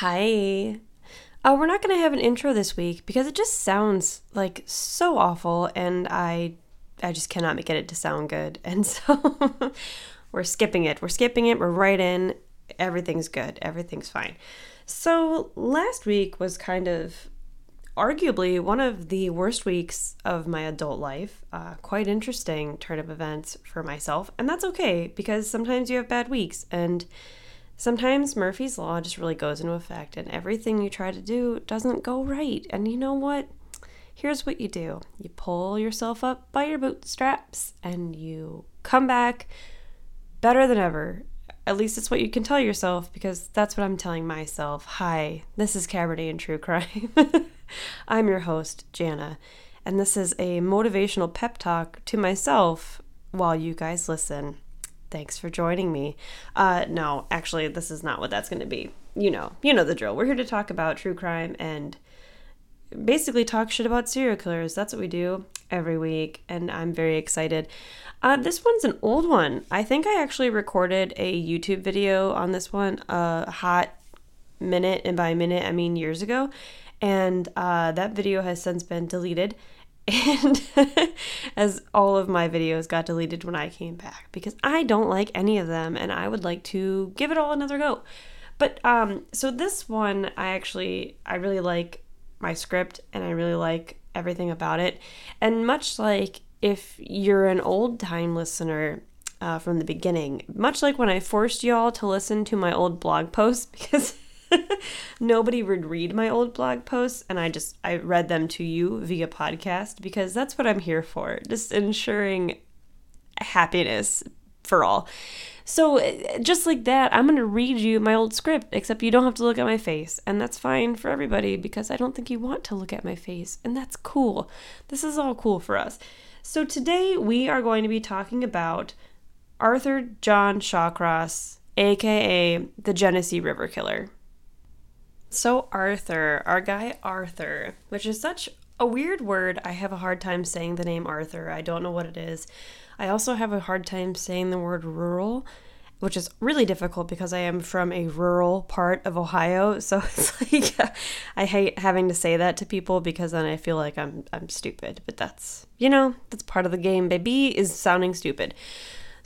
Hi. Uh, we're not going to have an intro this week because it just sounds like so awful and I I just cannot get it to sound good. And so we're skipping it. We're skipping it. We're right in. Everything's good. Everything's fine. So last week was kind of arguably one of the worst weeks of my adult life. Uh, quite interesting turn of events for myself. And that's okay because sometimes you have bad weeks and Sometimes Murphy's Law just really goes into effect and everything you try to do doesn't go right. And you know what? Here's what you do you pull yourself up by your bootstraps and you come back better than ever. At least it's what you can tell yourself because that's what I'm telling myself. Hi, this is Cabernet and True Crime. I'm your host, Jana, and this is a motivational pep talk to myself while you guys listen. Thanks for joining me. Uh, no, actually, this is not what that's going to be. You know, you know the drill. We're here to talk about true crime and basically talk shit about serial killers. That's what we do every week, and I'm very excited. Uh, this one's an old one. I think I actually recorded a YouTube video on this one a hot minute, and by minute, I mean years ago. And uh, that video has since been deleted and as all of my videos got deleted when I came back because I don't like any of them and I would like to give it all another go. But um so this one I actually I really like my script and I really like everything about it. And much like if you're an old time listener uh, from the beginning, much like when I forced y'all to listen to my old blog posts because nobody would read my old blog posts and i just i read them to you via podcast because that's what i'm here for just ensuring happiness for all. So eh, just like that i'm going to read you my old script except you don't have to look at my face and that's fine for everybody because i don't think you want to look at my face and that's cool. This is all cool for us. So today we are going to be talking about arthur john shawcross aka the genesee river killer so, Arthur, our guy Arthur, which is such a weird word. I have a hard time saying the name Arthur. I don't know what it is. I also have a hard time saying the word rural, which is really difficult because I am from a rural part of Ohio. So it's like I hate having to say that to people because then I feel like I'm I'm stupid. But that's you know that's part of the game. Baby is sounding stupid.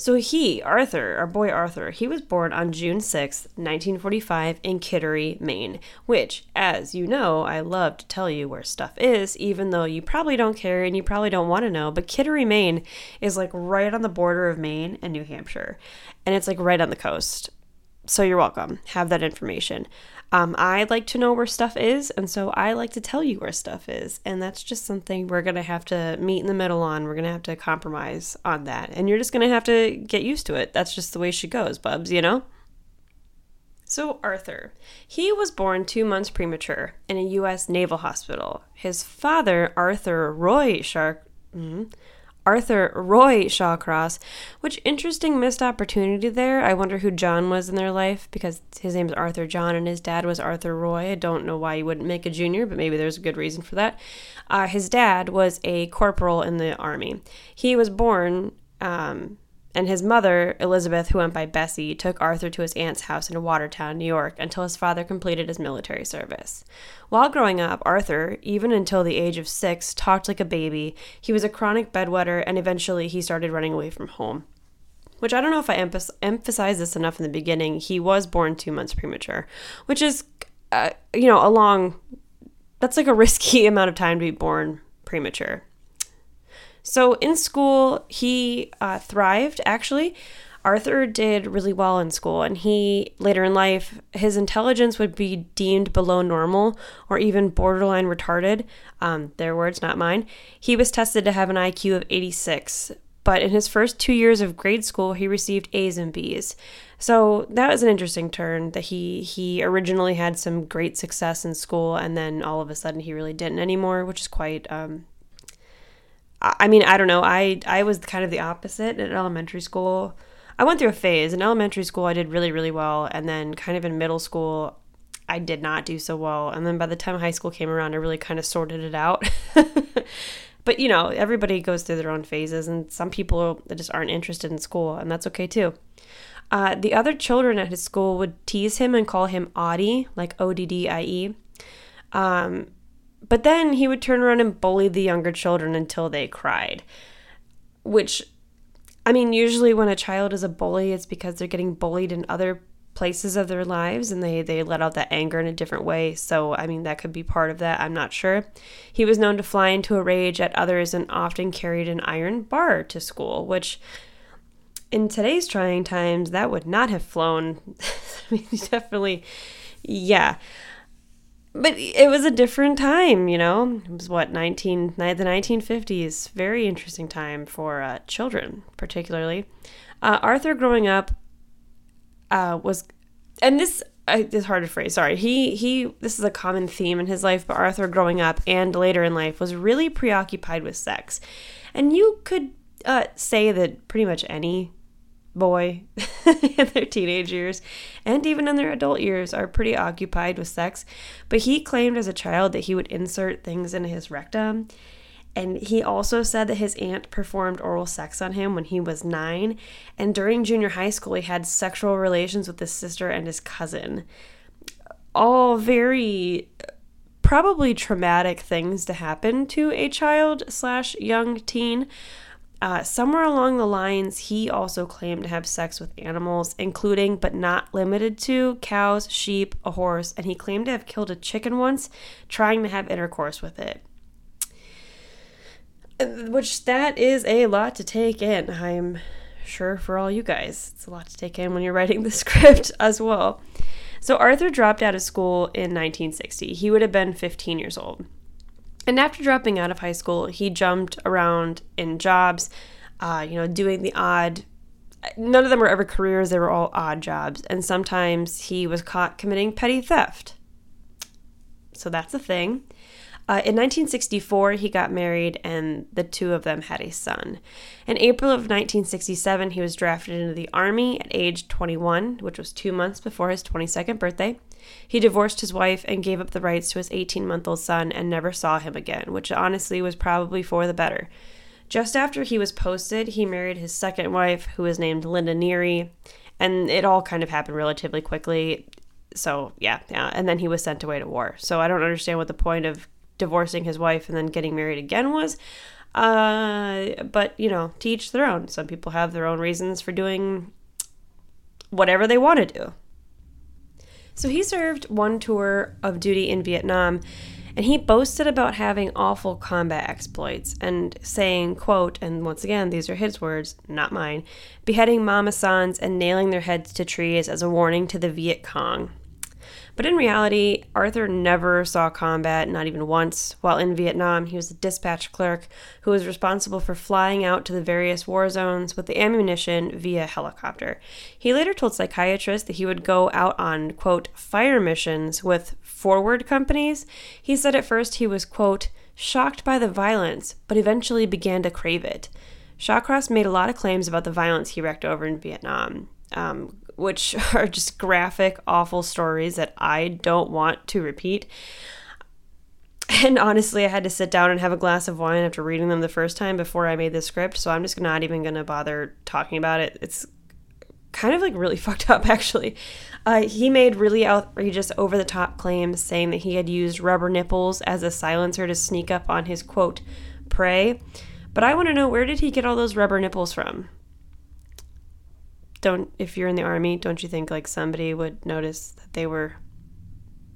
So he, Arthur, our boy Arthur, he was born on June 6, 1945 in Kittery, Maine, which, as you know, I love to tell you where stuff is, even though you probably don't care and you probably don't want to know, but Kittery, Maine is like right on the border of Maine and New Hampshire, and it's like right on the coast. So you're welcome. Have that information. Um, I like to know where stuff is, and so I like to tell you where stuff is. And that's just something we're going to have to meet in the middle on. We're going to have to compromise on that. And you're just going to have to get used to it. That's just the way she goes, Bubs, you know? So, Arthur. He was born two months premature in a U.S. naval hospital. His father, Arthur Roy Shark. Mm, Arthur Roy Shawcross, which interesting missed opportunity there. I wonder who John was in their life because his name is Arthur John and his dad was Arthur Roy. I don't know why you wouldn't make a junior, but maybe there's a good reason for that. Uh, his dad was a corporal in the army. He was born um, and his mother, Elizabeth, who went by Bessie, took Arthur to his aunt's house in Watertown, New York, until his father completed his military service. While growing up, Arthur, even until the age of six, talked like a baby. He was a chronic bedwetter, and eventually he started running away from home. Which I don't know if I emph- emphasize this enough in the beginning. He was born two months premature, which is, uh, you know, a long, that's like a risky amount of time to be born premature. So in school, he uh, thrived actually. Arthur did really well in school, and he later in life, his intelligence would be deemed below normal or even borderline retarded. Um, their words, not mine. He was tested to have an IQ of 86, but in his first two years of grade school, he received A's and B's. So that was an interesting turn that he he originally had some great success in school, and then all of a sudden he really didn't anymore, which is quite um, I mean, I don't know. I I was kind of the opposite in elementary school. I went through a phase in elementary school. I did really really well, and then kind of in middle school, I did not do so well. And then by the time high school came around, I really kind of sorted it out. but you know, everybody goes through their own phases, and some people just aren't interested in school, and that's okay too. Uh, the other children at his school would tease him and call him Oddie, like O D D I E. Um, but then he would turn around and bully the younger children until they cried, which, I mean, usually when a child is a bully, it's because they're getting bullied in other places of their lives and they, they let out that anger in a different way. So, I mean, that could be part of that. I'm not sure. He was known to fly into a rage at others and often carried an iron bar to school, which in today's trying times, that would not have flown. I mean, definitely, yeah. But it was a different time, you know. It was what 19 the 1950s. Very interesting time for uh, children, particularly. Uh, Arthur, growing up, uh, was, and this is hard to phrase. Sorry, he he. This is a common theme in his life, but Arthur, growing up and later in life, was really preoccupied with sex, and you could uh, say that pretty much any boy in their teenage years and even in their adult years are pretty occupied with sex. But he claimed as a child that he would insert things in his rectum. And he also said that his aunt performed oral sex on him when he was nine. And during junior high school, he had sexual relations with his sister and his cousin. All very probably traumatic things to happen to a child slash young teen. Uh, somewhere along the lines, he also claimed to have sex with animals, including but not limited to cows, sheep, a horse, and he claimed to have killed a chicken once, trying to have intercourse with it. Uh, which that is a lot to take in. I'm sure for all you guys, it's a lot to take in when you're writing the script as well. So Arthur dropped out of school in 1960. He would have been 15 years old. And after dropping out of high school, he jumped around in jobs, uh, you know, doing the odd. None of them were ever careers, they were all odd jobs. And sometimes he was caught committing petty theft. So that's a thing. Uh, in 1964, he got married and the two of them had a son. In April of 1967, he was drafted into the Army at age 21, which was two months before his 22nd birthday. He divorced his wife and gave up the rights to his 18 month old son and never saw him again, which honestly was probably for the better. Just after he was posted, he married his second wife, who was named Linda Neary, and it all kind of happened relatively quickly. So, yeah, yeah. And then he was sent away to war. So, I don't understand what the point of divorcing his wife and then getting married again was. Uh, but, you know, to each their own. Some people have their own reasons for doing whatever they want to do. So he served one tour of duty in Vietnam and he boasted about having awful combat exploits and saying, quote, and once again, these are his words, not mine, beheading mama sans and nailing their heads to trees as a warning to the Viet Cong. But in reality, Arthur never saw combat, not even once. While in Vietnam, he was a dispatch clerk who was responsible for flying out to the various war zones with the ammunition via helicopter. He later told psychiatrists that he would go out on, quote, fire missions with forward companies. He said at first he was, quote, shocked by the violence, but eventually began to crave it. Shawcross made a lot of claims about the violence he wreaked over in Vietnam. Um, which are just graphic, awful stories that I don't want to repeat. And honestly, I had to sit down and have a glass of wine after reading them the first time before I made the script, so I'm just not even going to bother talking about it. It's kind of like really fucked up, actually. Uh, he made really outrageous, over the top claims saying that he had used rubber nipples as a silencer to sneak up on his quote, prey. But I want to know where did he get all those rubber nipples from? Don't if you're in the army, don't you think like somebody would notice that they were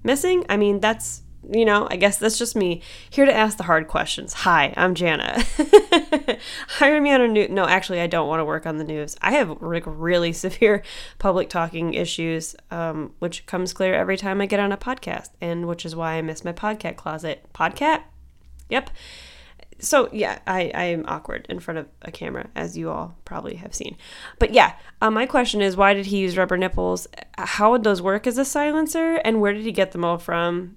missing? I mean, that's you know, I guess that's just me here to ask the hard questions. Hi, I'm Jana. Hire me on a new. No, actually, I don't want to work on the news. I have like really severe public talking issues, um, which comes clear every time I get on a podcast, and which is why I miss my podcast closet. Podcat? Yep so yeah, I, I am awkward in front of a camera, as you all probably have seen. But yeah, uh, my question is why did he use rubber nipples? How would those work as a silencer? And where did he get them all from?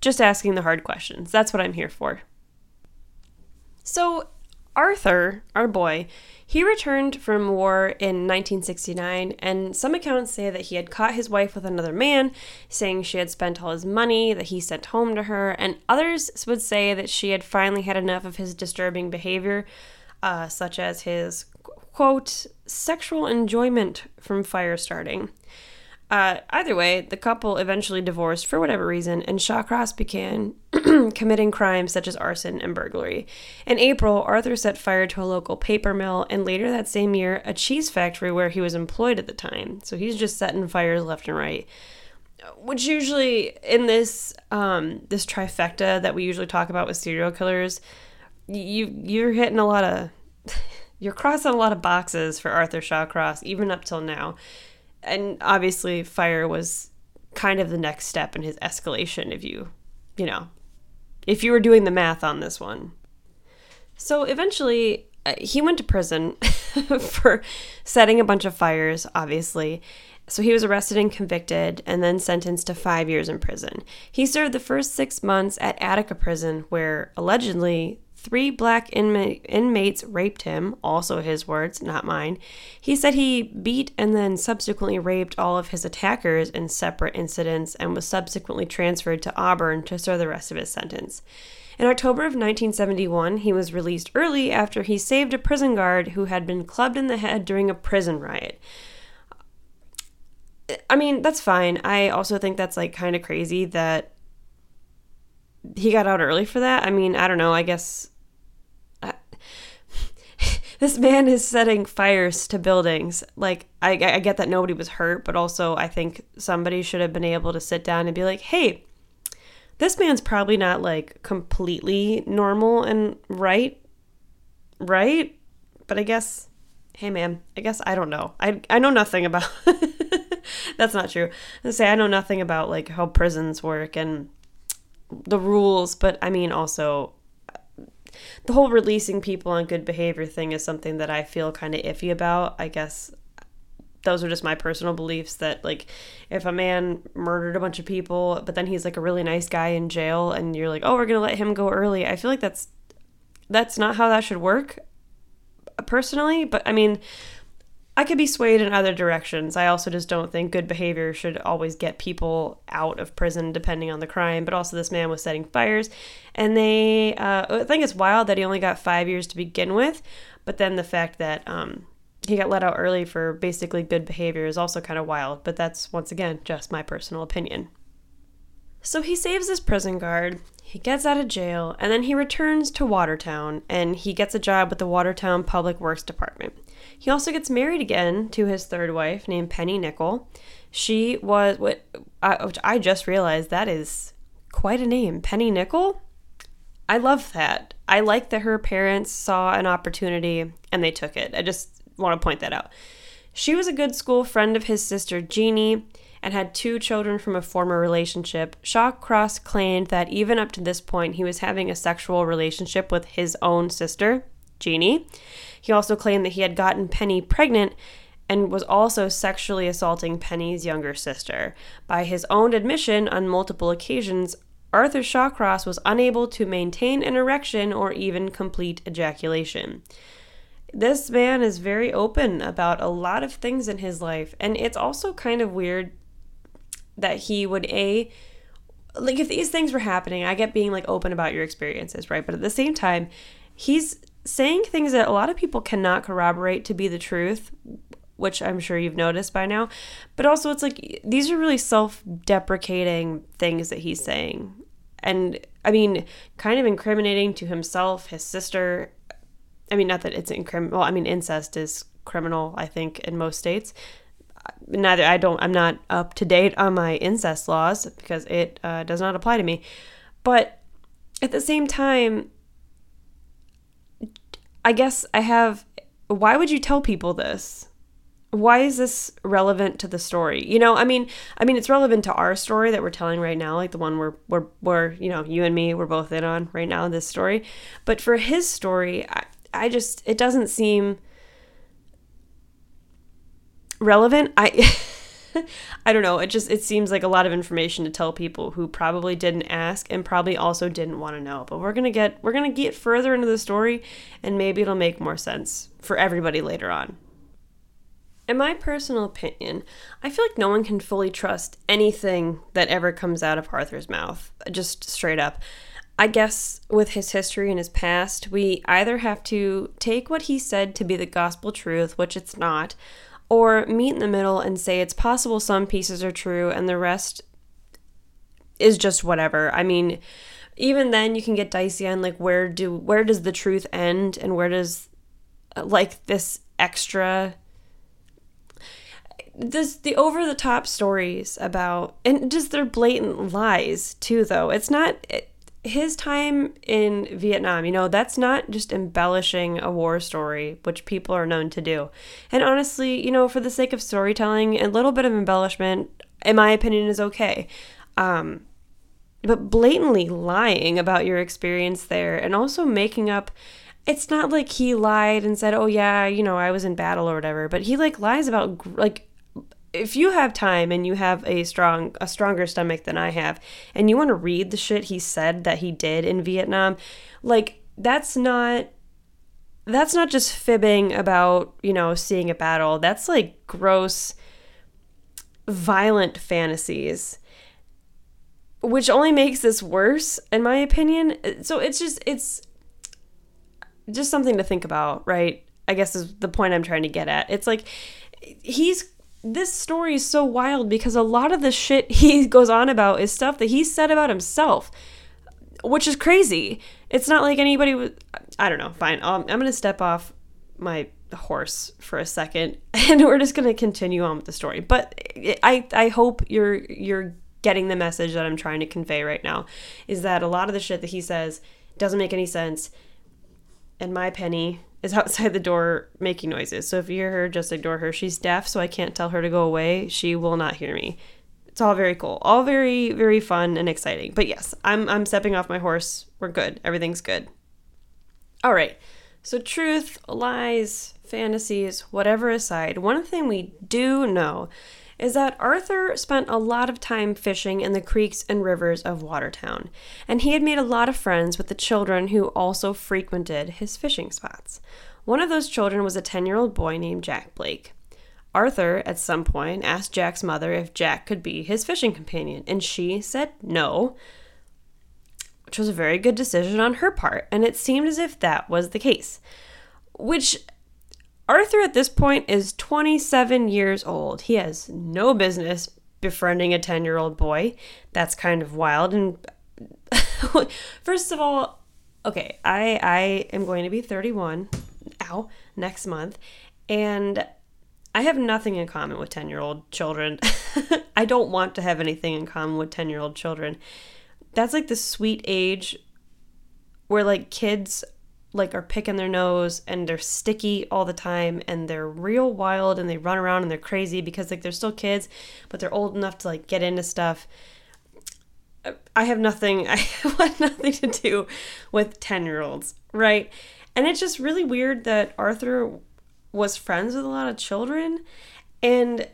Just asking the hard questions. That's what I'm here for. So, Arthur, our boy, he returned from war in 1969, and some accounts say that he had caught his wife with another man, saying she had spent all his money that he sent home to her, and others would say that she had finally had enough of his disturbing behavior, uh, such as his quote, sexual enjoyment from fire starting. Uh, either way, the couple eventually divorced for whatever reason, and Shawcross began committing crimes such as arson and burglary. In April, Arthur set fire to a local paper mill, and later that same year, a cheese factory where he was employed at the time. So he's just setting fires left and right. Which usually in this um, this trifecta that we usually talk about with serial killers, you you're hitting a lot of you're crossing a lot of boxes for Arthur Shawcross, even up till now and obviously fire was kind of the next step in his escalation if you you know if you were doing the math on this one so eventually uh, he went to prison for setting a bunch of fires obviously so he was arrested and convicted and then sentenced to five years in prison. He served the first six months at Attica Prison, where allegedly Three black inma- inmates raped him, also his words, not mine. He said he beat and then subsequently raped all of his attackers in separate incidents and was subsequently transferred to Auburn to serve the rest of his sentence. In October of 1971, he was released early after he saved a prison guard who had been clubbed in the head during a prison riot. I mean, that's fine. I also think that's like kind of crazy that he got out early for that. I mean, I don't know. I guess this man is setting fires to buildings. Like, I, I get that nobody was hurt, but also I think somebody should have been able to sit down and be like, hey, this man's probably not like completely normal and right, right? But I guess, hey man, I guess I don't know. I, I know nothing about. That's not true. I say I know nothing about like how prisons work and the rules, but I mean also the whole releasing people on good behavior thing is something that I feel kind of iffy about. I guess those are just my personal beliefs that like if a man murdered a bunch of people but then he's like a really nice guy in jail and you're like oh we're to let him go early i feel like that's that's not how that should work personally but i mean I could be swayed in other directions. I also just don't think good behavior should always get people out of prison, depending on the crime. But also, this man was setting fires, and they. Uh, I think it's wild that he only got five years to begin with, but then the fact that um, he got let out early for basically good behavior is also kind of wild. But that's once again just my personal opinion. So he saves his prison guard, he gets out of jail, and then he returns to Watertown and he gets a job with the Watertown Public Works Department. He also gets married again to his third wife named Penny Nickel. She was what I, which I just realized that is quite a name, Penny Nickel. I love that. I like that her parents saw an opportunity and they took it. I just want to point that out. She was a good school friend of his sister Jeannie and had two children from a former relationship. Shawcross claimed that even up to this point, he was having a sexual relationship with his own sister, Jeannie. He also claimed that he had gotten Penny pregnant and was also sexually assaulting Penny's younger sister. By his own admission, on multiple occasions, Arthur Shawcross was unable to maintain an erection or even complete ejaculation. This man is very open about a lot of things in his life, and it's also kind of weird that he would a like if these things were happening, I get being like open about your experiences, right? But at the same time, he's saying things that a lot of people cannot corroborate to be the truth, which I'm sure you've noticed by now. But also, it's like these are really self deprecating things that he's saying. And I mean, kind of incriminating to himself, his sister. I mean, not that it's incrim. Well, I mean, incest is criminal, I think, in most states. Neither, I don't, I'm not up to date on my incest laws because it uh, does not apply to me. But at the same time, I guess I have. Why would you tell people this? Why is this relevant to the story? You know, I mean, I mean, it's relevant to our story that we're telling right now, like the one we're we're, we're you know, you and me, we're both in on right now. This story, but for his story, I, I just it doesn't seem relevant. I. I don't know. It just it seems like a lot of information to tell people who probably didn't ask and probably also didn't want to know. But we're gonna get we're gonna get further into the story, and maybe it'll make more sense for everybody later on. In my personal opinion, I feel like no one can fully trust anything that ever comes out of Arthur's mouth. Just straight up. I guess with his history and his past, we either have to take what he said to be the gospel truth, which it's not, or meet in the middle and say it's possible some pieces are true and the rest is just whatever. I mean, even then you can get dicey on like where do where does the truth end and where does like this extra this the over the top stories about and just their blatant lies too though it's not it, his time in Vietnam, you know, that's not just embellishing a war story, which people are known to do. And honestly, you know, for the sake of storytelling, a little bit of embellishment, in my opinion, is okay. Um, but blatantly lying about your experience there and also making up it's not like he lied and said, "Oh yeah, you know, I was in battle or whatever," but he like lies about like if you have time and you have a strong a stronger stomach than I have and you want to read the shit he said that he did in Vietnam, like that's not that's not just fibbing about, you know, seeing a battle. That's like gross violent fantasies which only makes this worse in my opinion. So it's just it's just something to think about, right? I guess is the point I'm trying to get at. It's like he's this story is so wild because a lot of the shit he goes on about is stuff that he said about himself, which is crazy. It's not like anybody would. I don't know. Fine. Um, I'm going to step off my horse for a second, and we're just going to continue on with the story. But I I hope you're you're getting the message that I'm trying to convey right now, is that a lot of the shit that he says doesn't make any sense. And my penny is outside the door making noises. So if you hear her, just ignore her. She's deaf, so I can't tell her to go away. She will not hear me. It's all very cool. All very, very fun and exciting. But yes, I'm I'm stepping off my horse. We're good. Everything's good. All right. So truth, lies, fantasies, whatever aside, one thing we do know is that Arthur spent a lot of time fishing in the creeks and rivers of Watertown, and he had made a lot of friends with the children who also frequented his fishing spots. One of those children was a 10 year old boy named Jack Blake. Arthur, at some point, asked Jack's mother if Jack could be his fishing companion, and she said no, which was a very good decision on her part, and it seemed as if that was the case. Which Arthur at this point is 27 years old. He has no business befriending a 10 year old boy. That's kind of wild. And first of all, okay, I, I am going to be 31, ow, next month. And I have nothing in common with 10 year old children. I don't want to have anything in common with 10 year old children. That's like the sweet age where like kids like are picking their nose and they're sticky all the time and they're real wild and they run around and they're crazy because like they're still kids but they're old enough to like get into stuff. I have nothing i want nothing to do with 10 year olds right? And it's just really weird that arthur was friends with a lot of children. And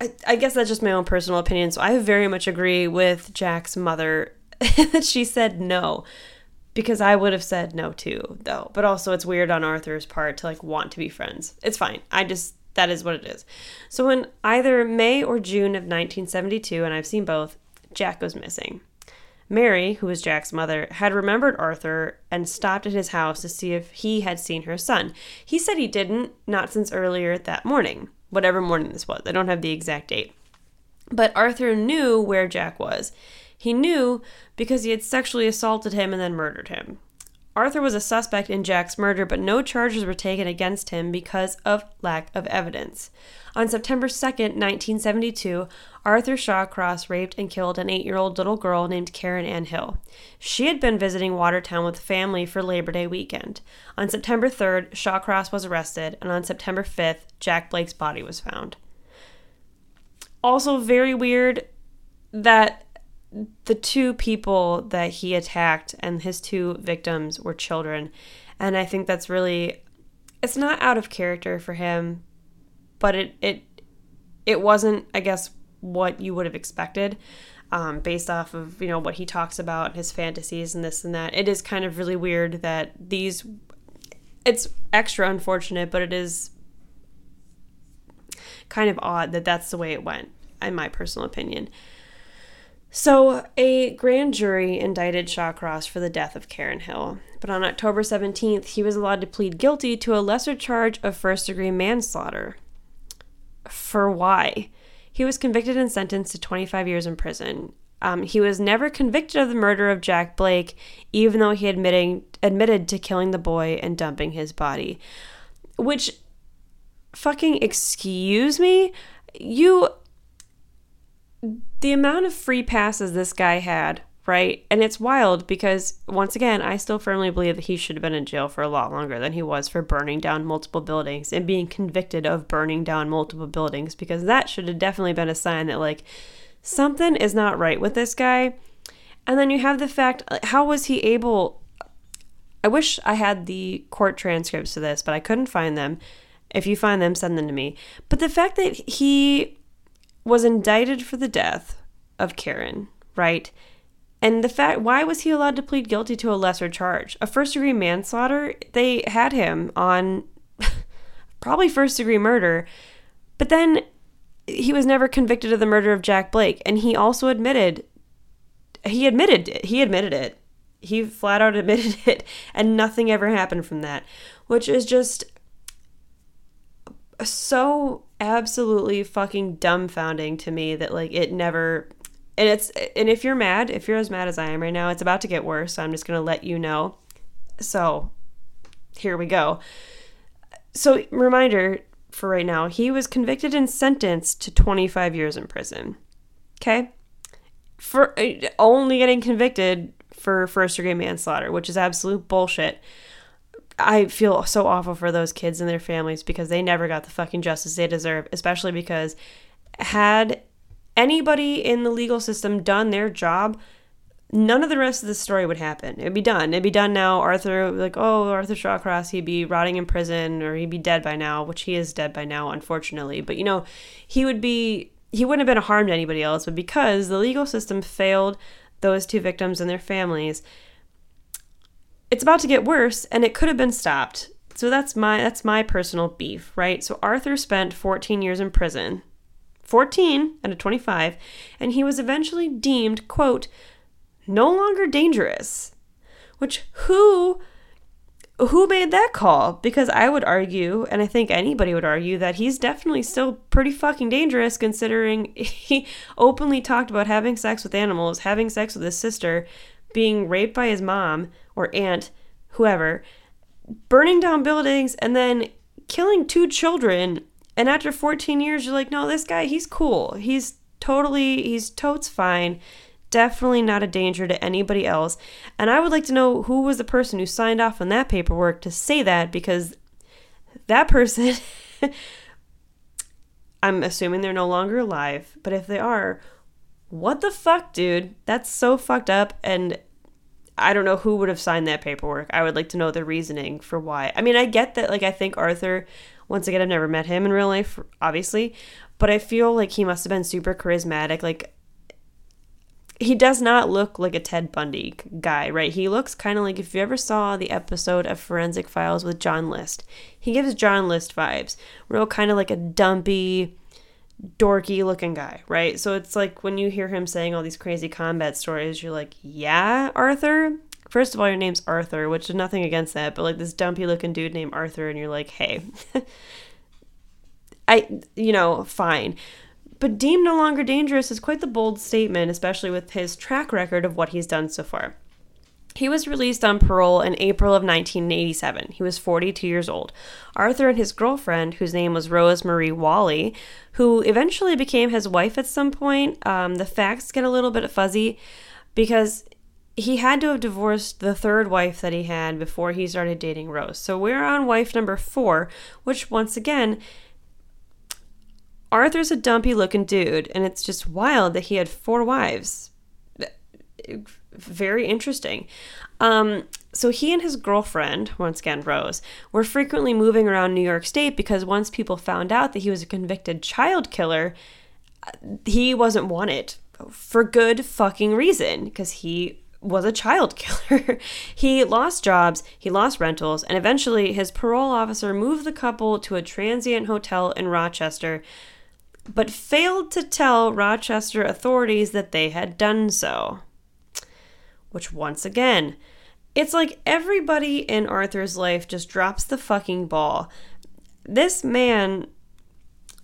I, I guess that's just my own personal opinion. So i very much agree with jack's mother that she said no because I would have said no too, though. But also, it's weird on Arthur's part to like want to be friends. It's fine. I just, that is what it is. So, in either May or June of 1972, and I've seen both, Jack goes missing. Mary, who was Jack's mother, had remembered Arthur and stopped at his house to see if he had seen her son. He said he didn't, not since earlier that morning, whatever morning this was. I don't have the exact date. But Arthur knew where Jack was. He knew because he had sexually assaulted him and then murdered him. Arthur was a suspect in Jack's murder, but no charges were taken against him because of lack of evidence. On September 2nd, 1972, Arthur Shawcross raped and killed an eight year old little girl named Karen Ann Hill. She had been visiting Watertown with family for Labor Day weekend. On September 3rd, Shawcross was arrested, and on September 5th, Jack Blake's body was found. Also, very weird that the two people that he attacked and his two victims were children. And I think that's really it's not out of character for him, but it it it wasn't, I guess, what you would have expected. Um, based off of you know what he talks about his fantasies and this and that it is kind of really weird that these it's extra unfortunate but it is kind of odd that that's the way it went in my personal opinion So, a grand jury indicted Shawcross for the death of Karen Hill, but on October 17th, he was allowed to plead guilty to a lesser charge of first degree manslaughter. For why? He was convicted and sentenced to 25 years in prison. Um, he was never convicted of the murder of Jack Blake, even though he admitting, admitted to killing the boy and dumping his body. Which, fucking excuse me? You the amount of free passes this guy had, right? And it's wild because, once again, I still firmly believe that he should have been in jail for a lot longer than he was for burning down multiple buildings and being convicted of burning down multiple buildings because that should have definitely been a sign that, like, something is not right with this guy. And then you have the fact how was he able? I wish I had the court transcripts to this, but I couldn't find them. If you find them, send them to me. But the fact that he was indicted for the death of Karen, right? And the fact, why was he allowed to plead guilty to a lesser charge? A first degree manslaughter, they had him on probably first degree murder, but then he was never convicted of the murder of Jack Blake. And he also admitted, he admitted it. He admitted it. He flat out admitted it. And nothing ever happened from that, which is just so absolutely fucking dumbfounding to me that like it never and it's and if you're mad if you're as mad as i am right now it's about to get worse so i'm just going to let you know. So here we go. So reminder for right now he was convicted and sentenced to 25 years in prison okay? For uh, only getting convicted for first degree manslaughter which is absolute bullshit I feel so awful for those kids and their families because they never got the fucking justice they deserve, especially because had anybody in the legal system done their job, none of the rest of the story would happen. It'd be done. It'd be done now. Arthur, like, oh, Arthur Shawcross, he'd be rotting in prison or he'd be dead by now, which he is dead by now, unfortunately. But, you know, he would be, he wouldn't have been a harm to anybody else, but because the legal system failed those two victims and their families, it's about to get worse and it could have been stopped. So that's my that's my personal beef, right? So Arthur spent 14 years in prison. 14 out of 25, and he was eventually deemed, quote, no longer dangerous. Which who who made that call? Because I would argue, and I think anybody would argue, that he's definitely still pretty fucking dangerous considering he openly talked about having sex with animals, having sex with his sister, being raped by his mom or aunt, whoever, burning down buildings and then killing two children. And after 14 years, you're like, no, this guy, he's cool. He's totally, he's totes fine. Definitely not a danger to anybody else. And I would like to know who was the person who signed off on that paperwork to say that because that person, I'm assuming they're no longer alive, but if they are, what the fuck, dude? That's so fucked up. And I don't know who would have signed that paperwork. I would like to know the reasoning for why. I mean, I get that, like, I think Arthur, once again, I've never met him in real life, obviously, but I feel like he must have been super charismatic. Like, he does not look like a Ted Bundy guy, right? He looks kind of like if you ever saw the episode of Forensic Files with John List. He gives John List vibes. Real kind of like a dumpy, dorky looking guy, right? So it's like when you hear him saying all these crazy combat stories, you're like, yeah, Arthur? First of all, your name's Arthur, which is nothing against that, but like this dumpy looking dude named Arthur, and you're like, hey, I, you know, fine. But deemed no longer dangerous is quite the bold statement, especially with his track record of what he's done so far. He was released on parole in April of 1987. He was 42 years old. Arthur and his girlfriend, whose name was Rose Marie Wally, who eventually became his wife at some point, um, the facts get a little bit fuzzy because he had to have divorced the third wife that he had before he started dating Rose. So we're on wife number four, which once again, Arthur's a dumpy looking dude, and it's just wild that he had four wives very interesting. Um, so he and his girlfriend, once again Rose, were frequently moving around New York State because once people found out that he was a convicted child killer, he wasn't wanted for good fucking reason because he was a child killer. he lost jobs, he lost rentals, and eventually his parole officer moved the couple to a transient hotel in Rochester but failed to tell Rochester authorities that they had done so. Which, once again, it's like everybody in Arthur's life just drops the fucking ball. This man,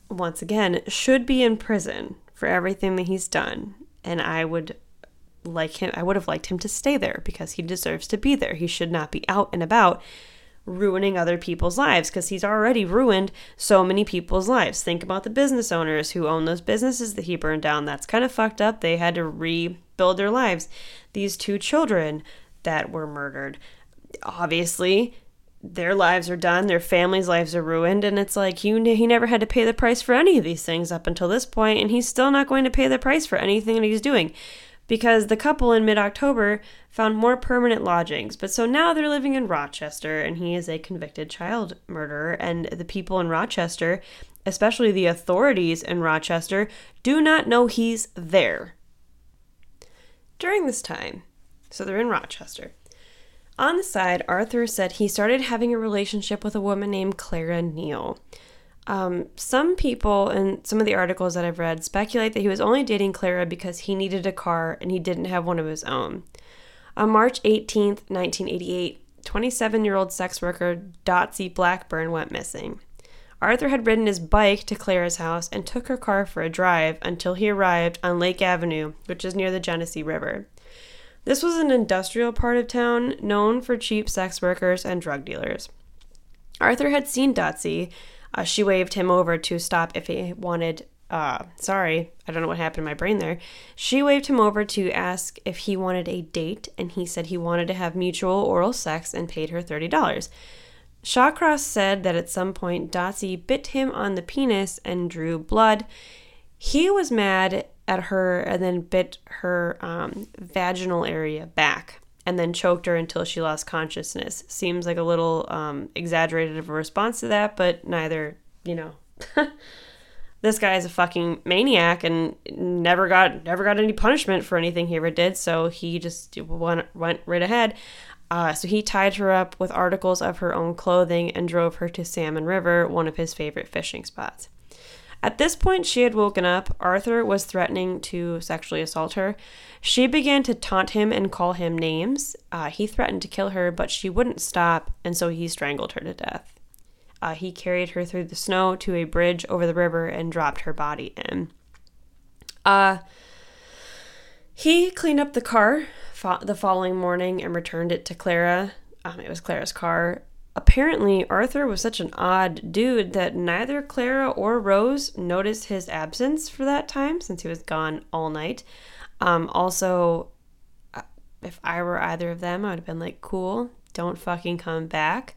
once again, should be in prison for everything that he's done. And I would like him, I would have liked him to stay there because he deserves to be there. He should not be out and about ruining other people's lives because he's already ruined so many people's lives. Think about the business owners who own those businesses that he burned down. That's kind of fucked up. They had to rebuild their lives. These two children that were murdered, obviously, their lives are done, their families' lives are ruined, and it's like he, he never had to pay the price for any of these things up until this point, and he's still not going to pay the price for anything that he's doing because the couple in mid October found more permanent lodgings. But so now they're living in Rochester, and he is a convicted child murderer. And the people in Rochester, especially the authorities in Rochester, do not know he's there. During this time, so they're in Rochester. On the side, Arthur said he started having a relationship with a woman named Clara Neal. Um, some people and some of the articles that I've read speculate that he was only dating Clara because he needed a car and he didn't have one of his own. On March 18th, 1988, 27 year old sex worker Dotsie Blackburn went missing. Arthur had ridden his bike to Clara's house and took her car for a drive until he arrived on Lake Avenue, which is near the Genesee River. This was an industrial part of town known for cheap sex workers and drug dealers. Arthur had seen Dotsie uh, she waved him over to stop if he wanted. Uh, sorry, I don't know what happened in my brain there. She waved him over to ask if he wanted a date, and he said he wanted to have mutual oral sex and paid her $30. Shawcross said that at some point Dotsie bit him on the penis and drew blood. He was mad at her and then bit her um, vaginal area back and then choked her until she lost consciousness. Seems like a little um, exaggerated of a response to that, but neither, you know. this guy is a fucking maniac and never got never got any punishment for anything he ever did. So he just went went right ahead. Uh, so he tied her up with articles of her own clothing and drove her to Salmon River, one of his favorite fishing spots. At this point, she had woken up. Arthur was threatening to sexually assault her. She began to taunt him and call him names. Uh, he threatened to kill her, but she wouldn't stop, and so he strangled her to death. Uh, he carried her through the snow to a bridge over the river and dropped her body in. Uh, he cleaned up the car the following morning and returned it to Clara. Um, it was Clara's car. Apparently, Arthur was such an odd dude that neither Clara or Rose noticed his absence for that time since he was gone all night. Um, also, uh, if I were either of them, I would have been like, cool, don't fucking come back.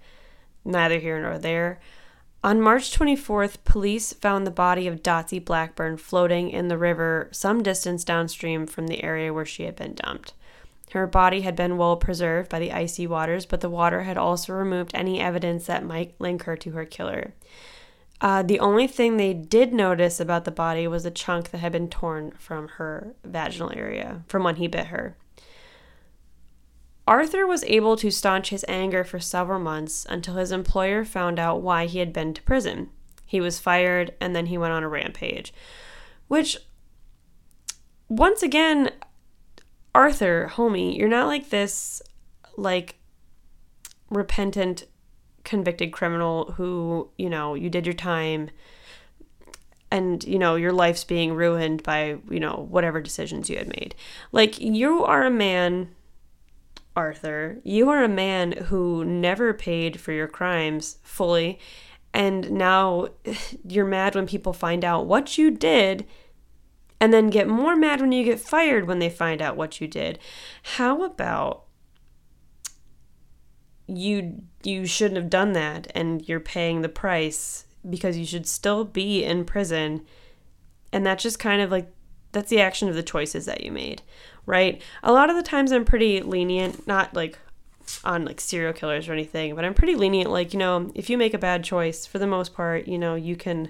Neither here nor there. On March 24th, police found the body of Dotsie Blackburn floating in the river some distance downstream from the area where she had been dumped. Her body had been well preserved by the icy waters, but the water had also removed any evidence that might link her to her killer. Uh, the only thing they did notice about the body was a chunk that had been torn from her vaginal area from when he bit her. Arthur was able to staunch his anger for several months until his employer found out why he had been to prison. He was fired and then he went on a rampage. Which, once again, Arthur, homie, you're not like this, like, repentant, convicted criminal who, you know, you did your time and, you know, your life's being ruined by, you know, whatever decisions you had made. Like, you are a man, Arthur, you are a man who never paid for your crimes fully. And now you're mad when people find out what you did and then get more mad when you get fired when they find out what you did. How about you you shouldn't have done that and you're paying the price because you should still be in prison. And that's just kind of like that's the action of the choices that you made right? A lot of the times i'm pretty lenient not like on like serial killers or anything but i'm pretty lenient. Like you know if you make a bad choice for the most part you know you can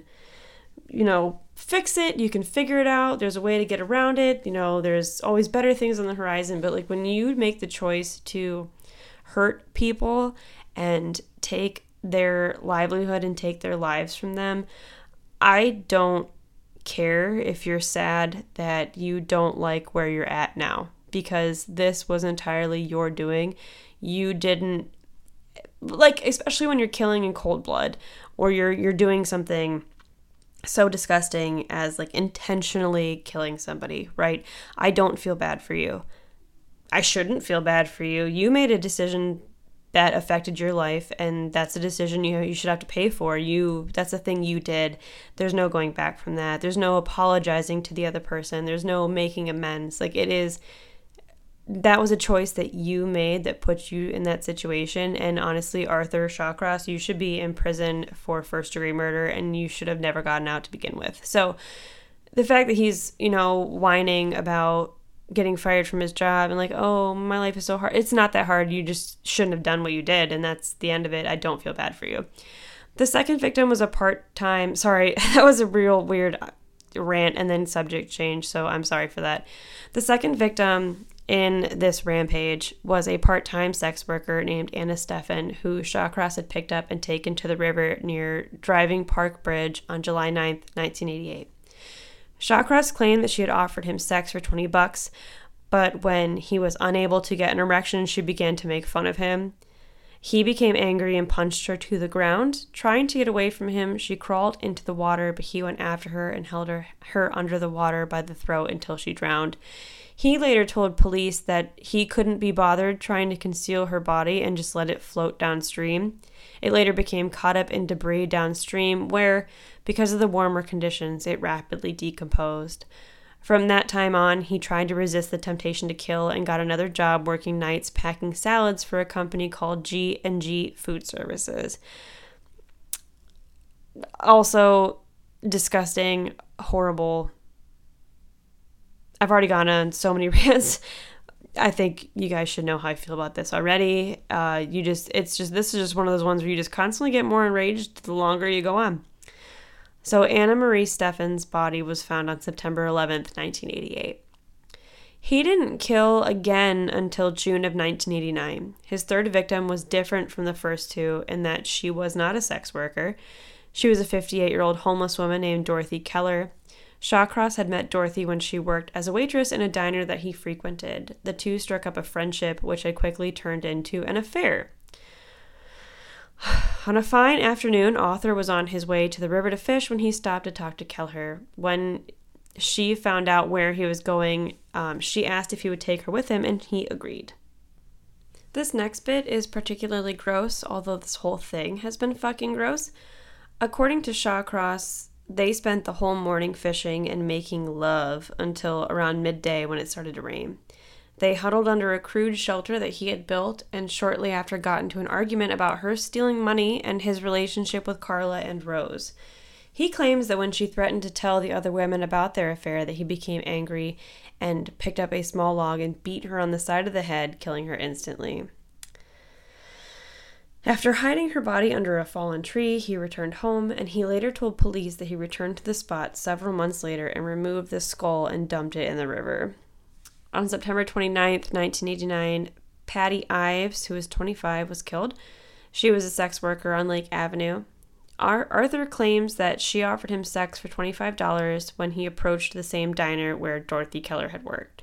you know fix it, you can figure it out, there's a way to get around it, you know, there's always better things on the horizon. But like when you make the choice to hurt people and take their livelihood and take their lives from them, I don't care if you're sad that you don't like where you're at now because this was entirely your doing. You didn't like especially when you're killing in cold blood or you're you're doing something so disgusting as like intentionally killing somebody, right? I don't feel bad for you. I shouldn't feel bad for you. You made a decision that affected your life and that's a decision you you should have to pay for. You that's a thing you did. There's no going back from that. There's no apologizing to the other person. There's no making amends. Like it is that was a choice that you made that put you in that situation. And honestly, Arthur Shawcross, you should be in prison for first degree murder and you should have never gotten out to begin with. So the fact that he's, you know, whining about getting fired from his job and like, oh, my life is so hard. It's not that hard. You just shouldn't have done what you did. And that's the end of it. I don't feel bad for you. The second victim was a part time, sorry, that was a real weird rant and then subject change. So I'm sorry for that. The second victim in this rampage was a part time sex worker named Anna Steffen, who Shawcross had picked up and taken to the river near Driving Park Bridge on July 9th, 1988. Shawcross claimed that she had offered him sex for 20 bucks, but when he was unable to get an erection, she began to make fun of him. He became angry and punched her to the ground. Trying to get away from him, she crawled into the water, but he went after her and held her, her under the water by the throat until she drowned. He later told police that he couldn't be bothered trying to conceal her body and just let it float downstream. It later became caught up in debris downstream, where, because of the warmer conditions, it rapidly decomposed. From that time on, he tried to resist the temptation to kill and got another job working nights packing salads for a company called G&G Food Services. Also disgusting, horrible, I've already gone on so many rants. I think you guys should know how I feel about this already. Uh, you just, it's just, this is just one of those ones where you just constantly get more enraged the longer you go on. So, Anna Marie Steffen's body was found on September 11th, 1988. He didn't kill again until June of 1989. His third victim was different from the first two in that she was not a sex worker. She was a 58 year old homeless woman named Dorothy Keller Shawcross had met Dorothy when she worked as a waitress in a diner that he frequented. The two struck up a friendship, which had quickly turned into an affair. On a fine afternoon, Arthur was on his way to the river to fish when he stopped to talk to Keller. When she found out where he was going, um, she asked if he would take her with him, and he agreed. This next bit is particularly gross, although this whole thing has been fucking gross. According to Shawcross, they spent the whole morning fishing and making love until around midday when it started to rain. They huddled under a crude shelter that he had built and shortly after got into an argument about her stealing money and his relationship with Carla and Rose. He claims that when she threatened to tell the other women about their affair that he became angry and picked up a small log and beat her on the side of the head, killing her instantly. After hiding her body under a fallen tree, he returned home, and he later told police that he returned to the spot several months later and removed the skull and dumped it in the river. On September 29, 1989, Patty Ives, who was 25, was killed. She was a sex worker on Lake Avenue. Arthur claims that she offered him sex for $25 when he approached the same diner where Dorothy Keller had worked.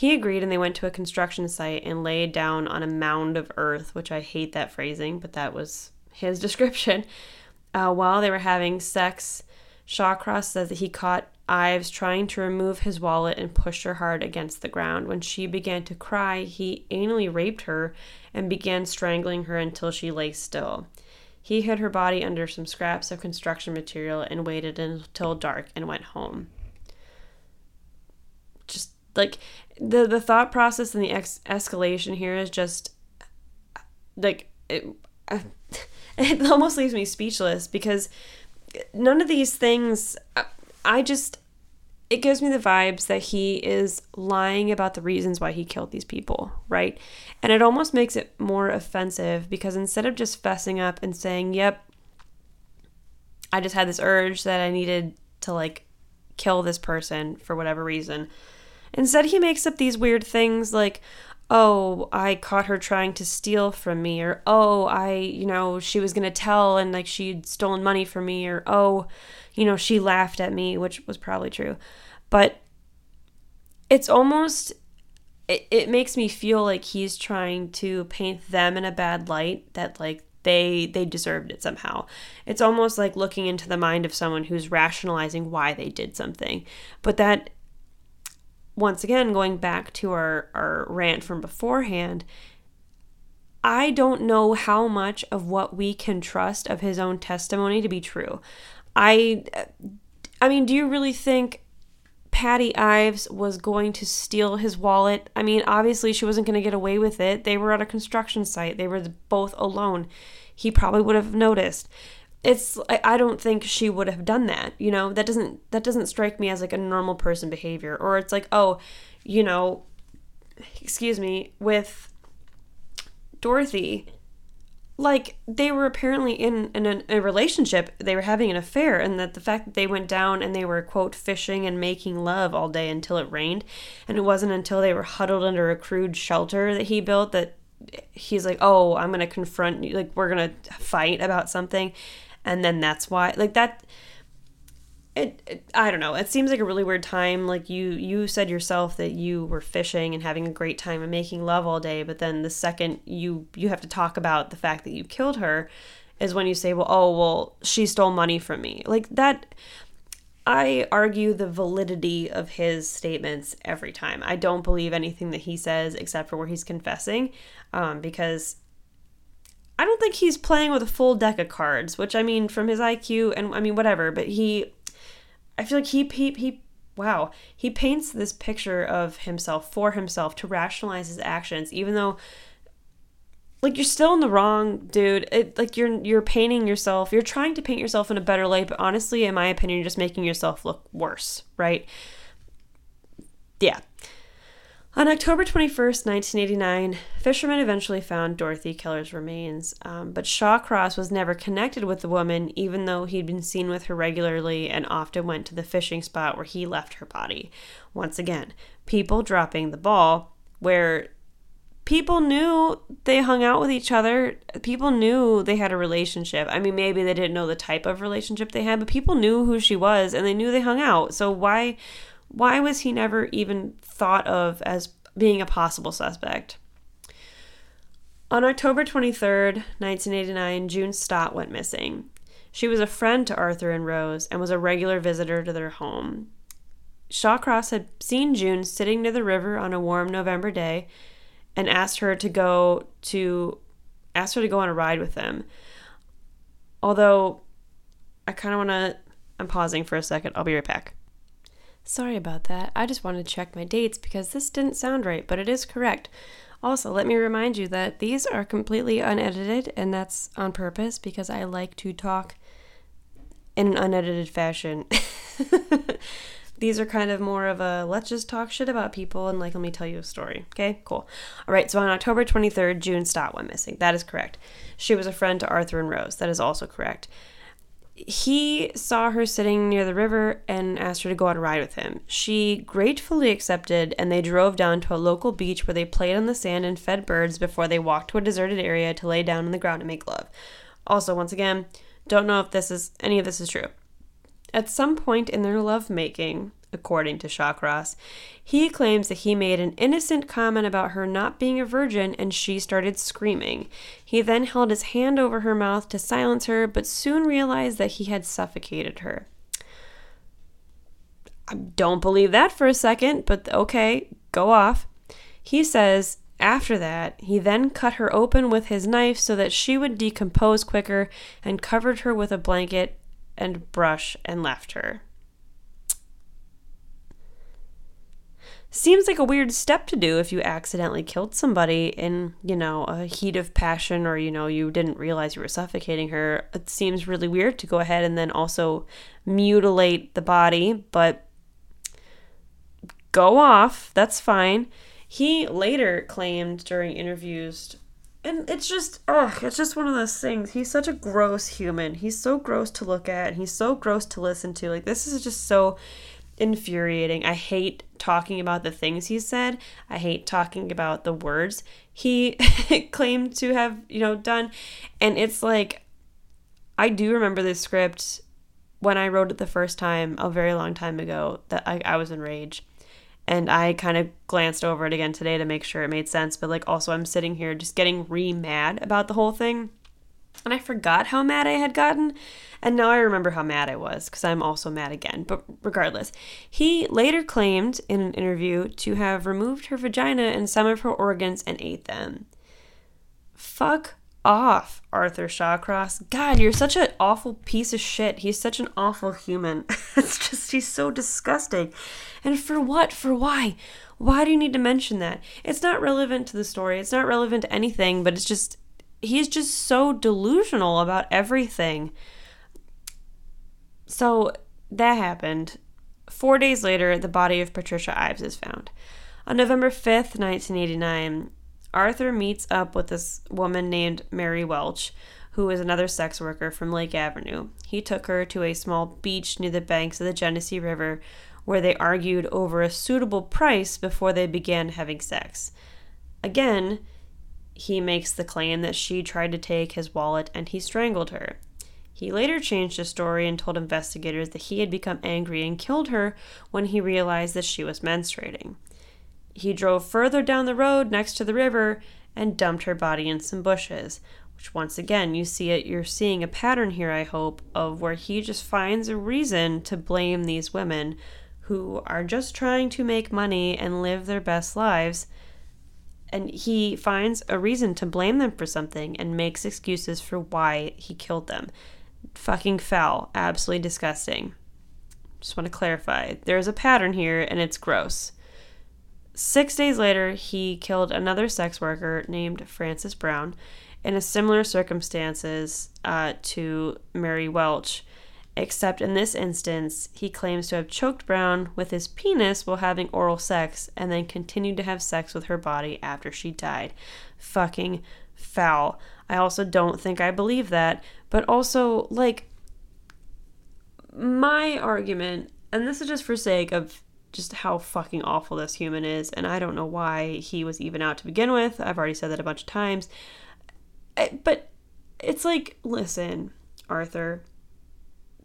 He agreed, and they went to a construction site and laid down on a mound of earth, which I hate that phrasing, but that was his description. Uh, while they were having sex, Shawcross says that he caught Ives trying to remove his wallet and pushed her hard against the ground. When she began to cry, he anally raped her and began strangling her until she lay still. He hid her body under some scraps of construction material and waited until dark and went home. Like the the thought process and the ex- escalation here is just like it, it almost leaves me speechless because none of these things I just it gives me the vibes that he is lying about the reasons why he killed these people, right? And it almost makes it more offensive because instead of just fessing up and saying, "Yep, I just had this urge that I needed to like kill this person for whatever reason," Instead, he makes up these weird things like, oh, I caught her trying to steal from me, or oh, I, you know, she was going to tell and like she'd stolen money from me, or oh, you know, she laughed at me, which was probably true. But it's almost, it, it makes me feel like he's trying to paint them in a bad light that like they they deserved it somehow it's almost like looking into the mind of someone who's rationalizing why they did something but that once again, going back to our, our rant from beforehand, I don't know how much of what we can trust of his own testimony to be true. I I mean, do you really think Patty Ives was going to steal his wallet? I mean, obviously she wasn't going to get away with it. They were at a construction site. They were both alone. He probably would have noticed it's I don't think she would have done that. You know, that doesn't that doesn't strike me as like a normal person behavior. Or it's like, oh, you know, excuse me, with Dorothy, like they were apparently in, in a, a, relationship they were having an affair and that the fact that they went down and they were quote fishing and making love all day until it rained and it wasn't until they were huddled under a crude shelter that he built that he's like oh i'm gonna confront you like we're gonna fight about something and then that's why like that it, it, i don't know. It seems like a really weird time. Like you you said yourself that you were fishing and having a great time and making love all day but then the second you you have to talk about the fact that you killed her is when you say well oh well she stole money from me. Like that I argue the validity of his statements every time. I don't believe anything that he says except for where he's confessing, um, because I don't think he's playing with a full deck of cards, which I mean, from his IQ and I mean, whatever, but he, I feel like he, he, he, wow, he paints this picture of himself for himself to rationalize his actions, even though, like, you're still in the wrong, dude. It, like, you're, you're painting yourself, you're trying to paint yourself in a better light, but honestly, in my opinion, you're just making yourself look worse, right? Yeah. On October 21st, 1989, fishermen eventually found Dorothy Keller's remains, um, but Shawcross was never connected with the woman, even though he'd been seen with her regularly and often went to the fishing spot where he left her body. Once again, people dropping the ball where people knew they hung out with each other. People knew they had a relationship. I mean, maybe they didn't know the type of relationship they had, but people knew who she was and they knew they hung out. So why why was he never even thought of as being a possible suspect? On October 23rd, 1989, June Stott went missing. She was a friend to Arthur and Rose and was a regular visitor to their home. Shawcross had seen June sitting near the river on a warm November day and asked her to go to asked her to go on a ride with them. Although I kind of want to I'm pausing for a second. I'll be right back. Sorry about that. I just wanted to check my dates because this didn't sound right, but it is correct. Also, let me remind you that these are completely unedited, and that's on purpose because I like to talk in an unedited fashion. these are kind of more of a let's just talk shit about people and like let me tell you a story. Okay, cool. All right, so on October 23rd, June Stott went missing. That is correct. She was a friend to Arthur and Rose. That is also correct he saw her sitting near the river and asked her to go on a ride with him. She gratefully accepted, and they drove down to a local beach where they played on the sand and fed birds before they walked to a deserted area to lay down on the ground and make love. Also, once again, don't know if this is any of this is true. At some point in their lovemaking, according to Shawcross. He claims that he made an innocent comment about her not being a virgin and she started screaming. He then held his hand over her mouth to silence her, but soon realized that he had suffocated her. I don't believe that for a second, but okay, go off. He says after that, he then cut her open with his knife so that she would decompose quicker and covered her with a blanket and brush and left her. Seems like a weird step to do if you accidentally killed somebody in, you know, a heat of passion or, you know, you didn't realize you were suffocating her. It seems really weird to go ahead and then also mutilate the body, but go off. That's fine. He later claimed during interviews and it's just ugh, it's just one of those things. He's such a gross human. He's so gross to look at and he's so gross to listen to. Like this is just so infuriating. I hate talking about the things he said. I hate talking about the words he claimed to have, you know, done. And it's like I do remember this script when I wrote it the first time a very long time ago that I, I was enraged. And I kind of glanced over it again today to make sure it made sense. But like also I'm sitting here just getting re mad about the whole thing. And I forgot how mad I had gotten. And now I remember how mad I was because I'm also mad again. But regardless, he later claimed in an interview to have removed her vagina and some of her organs and ate them. Fuck off, Arthur Shawcross. God, you're such an awful piece of shit. He's such an awful human. it's just, he's so disgusting. And for what? For why? Why do you need to mention that? It's not relevant to the story. It's not relevant to anything, but it's just, he's just so delusional about everything. So that happened. Four days later, the body of Patricia Ives is found. On November 5th, 1989, Arthur meets up with this woman named Mary Welch, who is another sex worker from Lake Avenue. He took her to a small beach near the banks of the Genesee River where they argued over a suitable price before they began having sex. Again, he makes the claim that she tried to take his wallet and he strangled her. He later changed his story and told investigators that he had become angry and killed her when he realized that she was menstruating. He drove further down the road next to the river and dumped her body in some bushes, which once again you see it you're seeing a pattern here I hope of where he just finds a reason to blame these women who are just trying to make money and live their best lives and he finds a reason to blame them for something and makes excuses for why he killed them. Fucking foul, absolutely disgusting. Just want to clarify. There's a pattern here and it's gross. Six days later, he killed another sex worker named Frances Brown in a similar circumstances uh, to Mary Welch, except in this instance, he claims to have choked Brown with his penis while having oral sex and then continued to have sex with her body after she died. Fucking foul. I also don't think I believe that, but also, like, my argument, and this is just for sake of just how fucking awful this human is, and I don't know why he was even out to begin with. I've already said that a bunch of times. Eh, but it's like, listen, Arthur,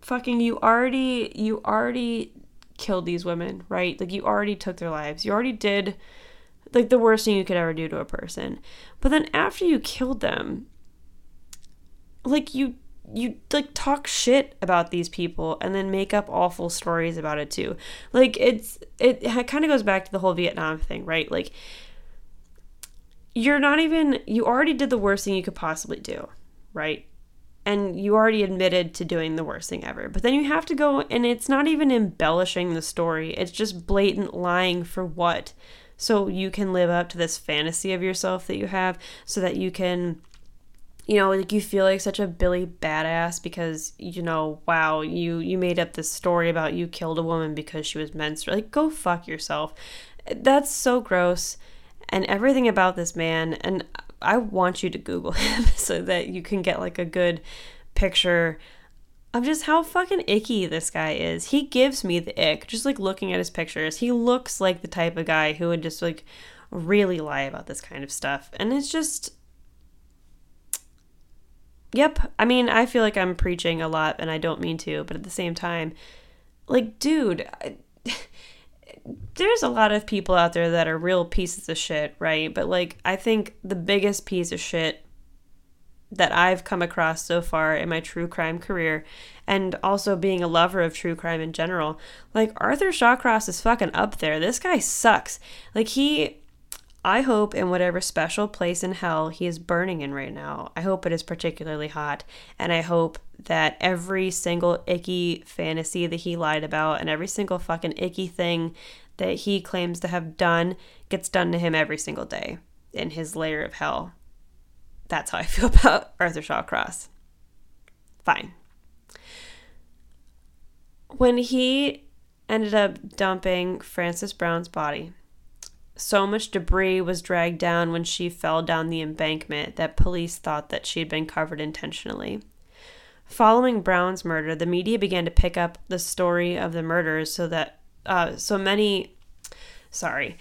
fucking you already you already killed these women, right? Like you already took their lives. You already did like the worst thing you could ever do to a person. But then after you killed them, like you you like talk shit about these people and then make up awful stories about it too. Like it's it, it kind of goes back to the whole Vietnam thing, right? Like you're not even you already did the worst thing you could possibly do, right? And you already admitted to doing the worst thing ever. But then you have to go and it's not even embellishing the story. It's just blatant lying for what? So you can live up to this fantasy of yourself that you have so that you can you know like you feel like such a billy badass because you know wow you you made up this story about you killed a woman because she was menstrual like go fuck yourself that's so gross and everything about this man and i want you to google him so that you can get like a good picture of just how fucking icky this guy is. He gives me the ick just like looking at his pictures. He looks like the type of guy who would just like really lie about this kind of stuff. And it's just Yep. I mean, I feel like I'm preaching a lot and I don't mean to, but at the same time, like, dude, I, there's a lot of people out there that are real pieces of shit, right? But like, I think the biggest piece of shit that I've come across so far in my true crime career and also being a lover of true crime in general, like Arthur Shawcross is fucking up there. This guy sucks. Like he I hope in whatever special place in hell he is burning in right now, I hope it is particularly hot. And I hope that every single icky fantasy that he lied about and every single fucking icky thing that he claims to have done gets done to him every single day in his layer of hell. That's how I feel about Arthur Shawcross. Fine. When he ended up dumping Frances Brown's body, so much debris was dragged down when she fell down the embankment that police thought that she had been covered intentionally. Following Brown's murder, the media began to pick up the story of the murders so that uh, so many. Sorry.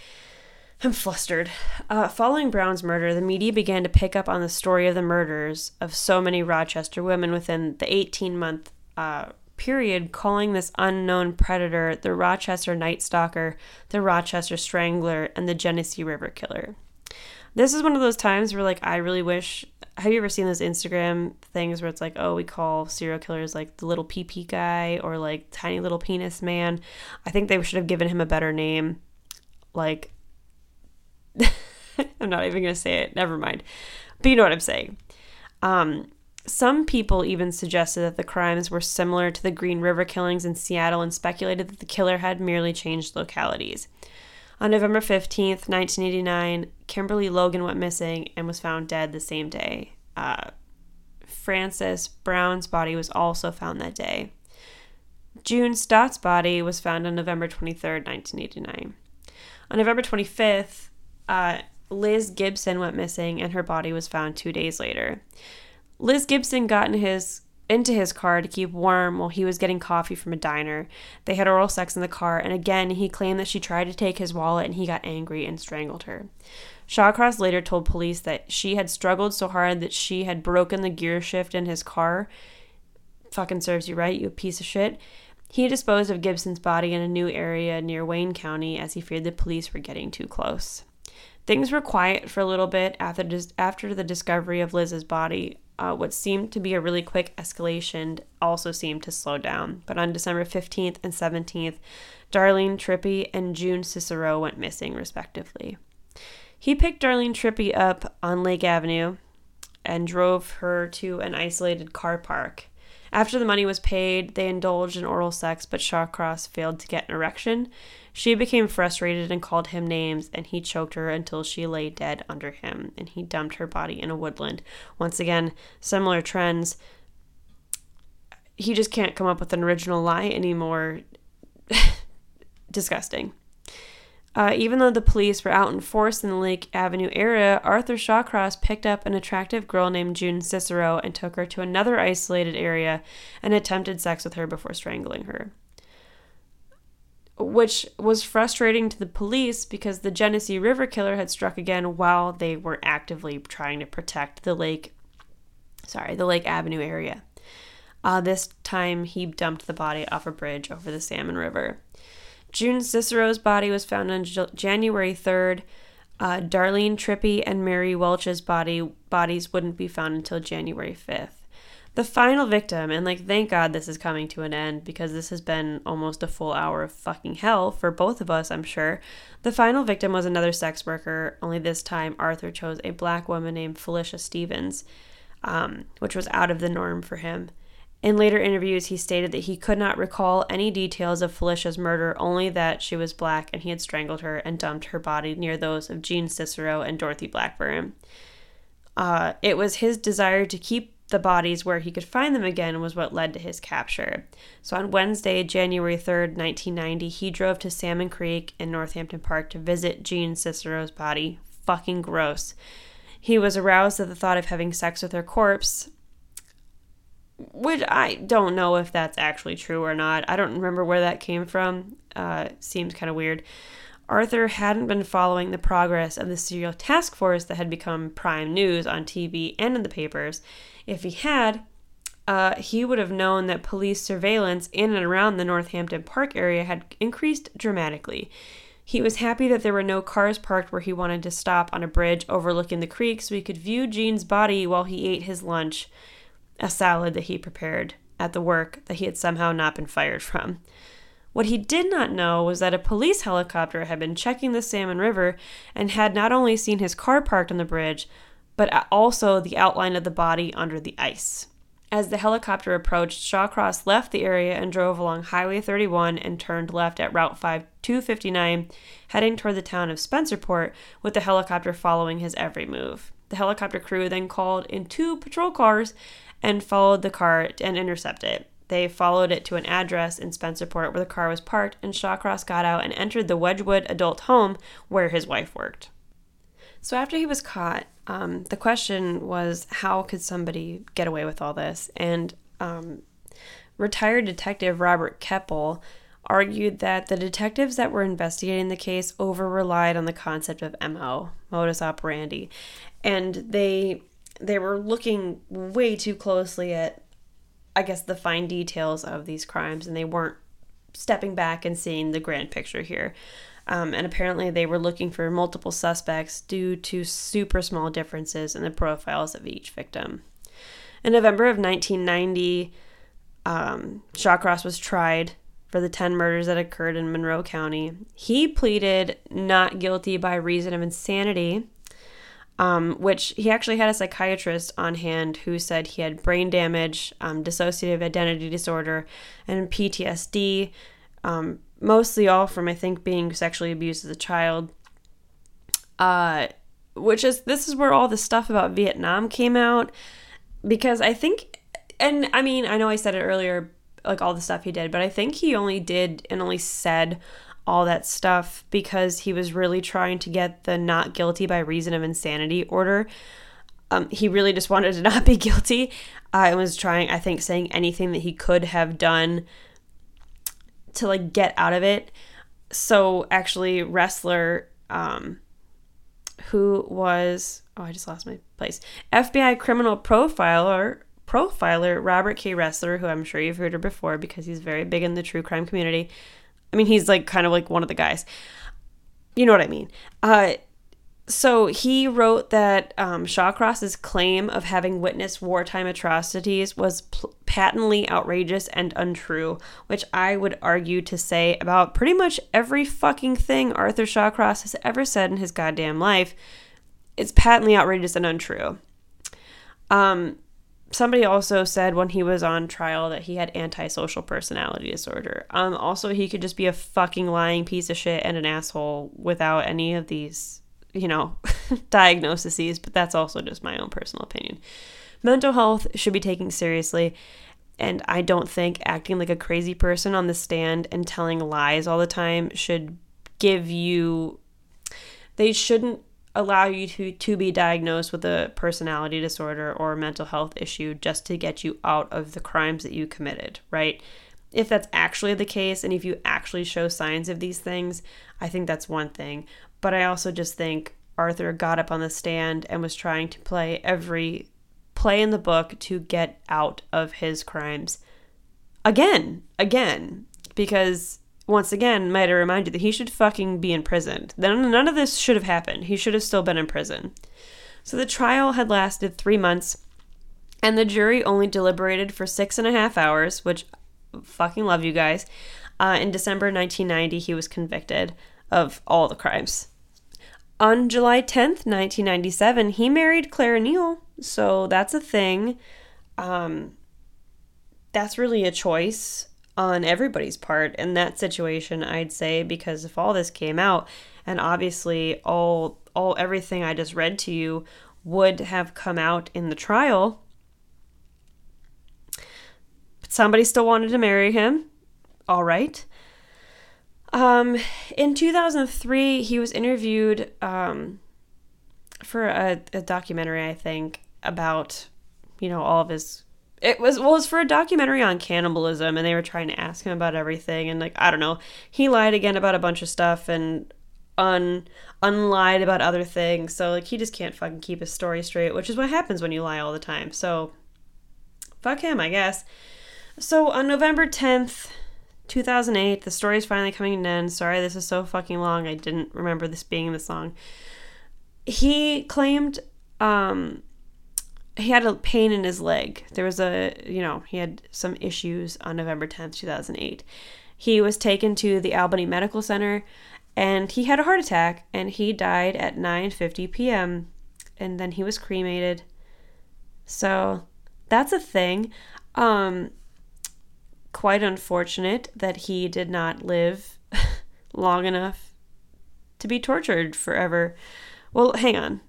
I'm flustered. Uh, following Brown's murder, the media began to pick up on the story of the murders of so many Rochester women within the 18 month uh, period, calling this unknown predator the Rochester Night Stalker, the Rochester Strangler, and the Genesee River Killer. This is one of those times where, like, I really wish. Have you ever seen those Instagram things where it's like, oh, we call serial killers like the little PP guy or like tiny little penis man? I think they should have given him a better name. Like, I'm not even going to say it. Never mind. But you know what I'm saying. Um, some people even suggested that the crimes were similar to the Green River killings in Seattle and speculated that the killer had merely changed localities. On November 15th, 1989, Kimberly Logan went missing and was found dead the same day. Uh, Frances Brown's body was also found that day. June Stott's body was found on November 23rd, 1989. On November 25th, uh, Liz Gibson went missing and her body was found two days later. Liz Gibson got in his into his car to keep warm while he was getting coffee from a diner. They had oral sex in the car, and again, he claimed that she tried to take his wallet and he got angry and strangled her. Shawcross later told police that she had struggled so hard that she had broken the gear shift in his car. Fucking serves you right, you piece of shit. He disposed of Gibson's body in a new area near Wayne County as he feared the police were getting too close. Things were quiet for a little bit after, after the discovery of Liz's body. Uh, what seemed to be a really quick escalation also seemed to slow down. But on December 15th and 17th, Darlene Trippi and June Cicero went missing, respectively. He picked Darlene Trippi up on Lake Avenue and drove her to an isolated car park. After the money was paid, they indulged in oral sex, but Shawcross failed to get an erection. She became frustrated and called him names, and he choked her until she lay dead under him, and he dumped her body in a woodland. Once again, similar trends. He just can't come up with an original lie anymore. Disgusting. Uh, even though the police were out in force in the Lake Avenue area, Arthur Shawcross picked up an attractive girl named June Cicero and took her to another isolated area and attempted sex with her before strangling her. Which was frustrating to the police because the Genesee River killer had struck again while they were actively trying to protect the lake, sorry, the Lake Avenue area. Uh, this time he dumped the body off a bridge over the Salmon River. June Cicero's body was found on J- January 3rd. Uh, Darlene Trippi and Mary Welch's body bodies wouldn't be found until January 5th. The final victim, and like thank God this is coming to an end because this has been almost a full hour of fucking hell for both of us, I'm sure. The final victim was another sex worker, only this time Arthur chose a black woman named Felicia Stevens, um, which was out of the norm for him. In later interviews, he stated that he could not recall any details of Felicia's murder, only that she was black and he had strangled her and dumped her body near those of Jean Cicero and Dorothy Blackburn. Uh, it was his desire to keep the bodies where he could find them again was what led to his capture. So on Wednesday, January 3rd, 1990, he drove to Salmon Creek in Northampton Park to visit Jean Cicero's body. Fucking gross. He was aroused at the thought of having sex with her corpse, which I don't know if that's actually true or not. I don't remember where that came from. Uh, seems kind of weird. Arthur hadn't been following the progress of the serial task force that had become prime news on TV and in the papers. If he had, uh, he would have known that police surveillance in and around the Northampton Park area had increased dramatically. He was happy that there were no cars parked where he wanted to stop on a bridge overlooking the creek so he could view Jean's body while he ate his lunch a salad that he prepared at the work that he had somehow not been fired from. What he did not know was that a police helicopter had been checking the Salmon River and had not only seen his car parked on the bridge, but also the outline of the body under the ice. As the helicopter approached, Shawcross left the area and drove along Highway 31 and turned left at Route 5 259, heading toward the town of Spencerport, with the helicopter following his every move. The helicopter crew then called in two patrol cars and followed the car and intercepted it. They followed it to an address in Spencerport where the car was parked, and Shawcross got out and entered the Wedgwood adult home where his wife worked. So after he was caught, um, the question was how could somebody get away with all this? And um, retired detective Robert Keppel argued that the detectives that were investigating the case over relied on the concept of MO, modus operandi, and they they were looking way too closely at I guess the fine details of these crimes and they weren't stepping back and seeing the grand picture here. Um, and apparently, they were looking for multiple suspects due to super small differences in the profiles of each victim. In November of 1990, um, Shawcross was tried for the 10 murders that occurred in Monroe County. He pleaded not guilty by reason of insanity, um, which he actually had a psychiatrist on hand who said he had brain damage, um, dissociative identity disorder, and PTSD, um, mostly all from I think being sexually abused as a child. Uh, which is this is where all the stuff about Vietnam came out because I think, and I mean I know I said it earlier, like all the stuff he did, but I think he only did and only said all that stuff because he was really trying to get the not guilty by reason of insanity order. Um, he really just wanted to not be guilty. I was trying, I think, saying anything that he could have done to like get out of it. So actually, Ressler um, who was oh, I just lost my place. FBI criminal profiler profiler Robert K. Ressler, who I'm sure you've heard of before because he's very big in the true crime community. I mean, he's like kind of like one of the guys. You know what I mean? Uh, so he wrote that um, Shawcross's claim of having witnessed wartime atrocities was pl- patently outrageous and untrue, which I would argue to say about pretty much every fucking thing Arthur Shawcross has ever said in his goddamn life. It's patently outrageous and untrue. Um, somebody also said when he was on trial that he had antisocial personality disorder. Um, also, he could just be a fucking lying piece of shit and an asshole without any of these you know, diagnoses, but that's also just my own personal opinion. Mental health should be taken seriously, and I don't think acting like a crazy person on the stand and telling lies all the time should give you they shouldn't allow you to to be diagnosed with a personality disorder or a mental health issue just to get you out of the crimes that you committed, right? If that's actually the case and if you actually show signs of these things, I think that's one thing. But I also just think Arthur got up on the stand and was trying to play every play in the book to get out of his crimes. Again, again, because once again, might I remind you that he should fucking be in prison. Then none of this should have happened. He should have still been in prison. So the trial had lasted three months, and the jury only deliberated for six and a half hours, which fucking love you guys. Uh, in December 1990, he was convicted of all the crimes. On July 10th, 1997, he married Claire Neal. So that's a thing. Um, that's really a choice on everybody's part in that situation, I'd say, because if all this came out, and obviously all all everything I just read to you would have come out in the trial, but somebody still wanted to marry him. All right. Um, in 2003, he was interviewed um, for a, a documentary, I think, about you know all of his. It was well, it was for a documentary on cannibalism, and they were trying to ask him about everything, and like I don't know, he lied again about a bunch of stuff and un unlied about other things. So like he just can't fucking keep his story straight, which is what happens when you lie all the time. So fuck him, I guess. So on November 10th, 2008, the story is finally coming to an end. Sorry, this is so fucking long. I didn't remember this being the song. He claimed um, he had a pain in his leg. There was a, you know, he had some issues on November 10th, 2008. He was taken to the Albany Medical Center and he had a heart attack and he died at 9:50 p.m. and then he was cremated. So, that's a thing. Um quite unfortunate that he did not live long enough to be tortured forever. Well, hang on.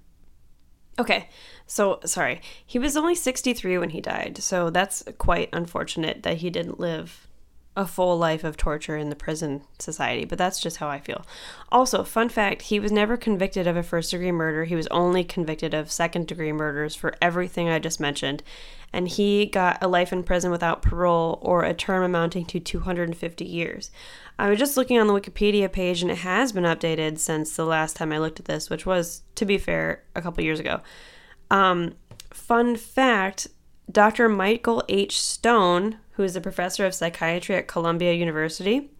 Okay, so sorry. He was only 63 when he died, so that's quite unfortunate that he didn't live a full life of torture in the prison society, but that's just how I feel. Also, fun fact he was never convicted of a first degree murder. He was only convicted of second degree murders for everything I just mentioned. And he got a life in prison without parole or a term amounting to 250 years. I was just looking on the Wikipedia page and it has been updated since the last time I looked at this, which was, to be fair, a couple years ago. Um, fun fact Dr. Michael H. Stone, who is a professor of psychiatry at Columbia University,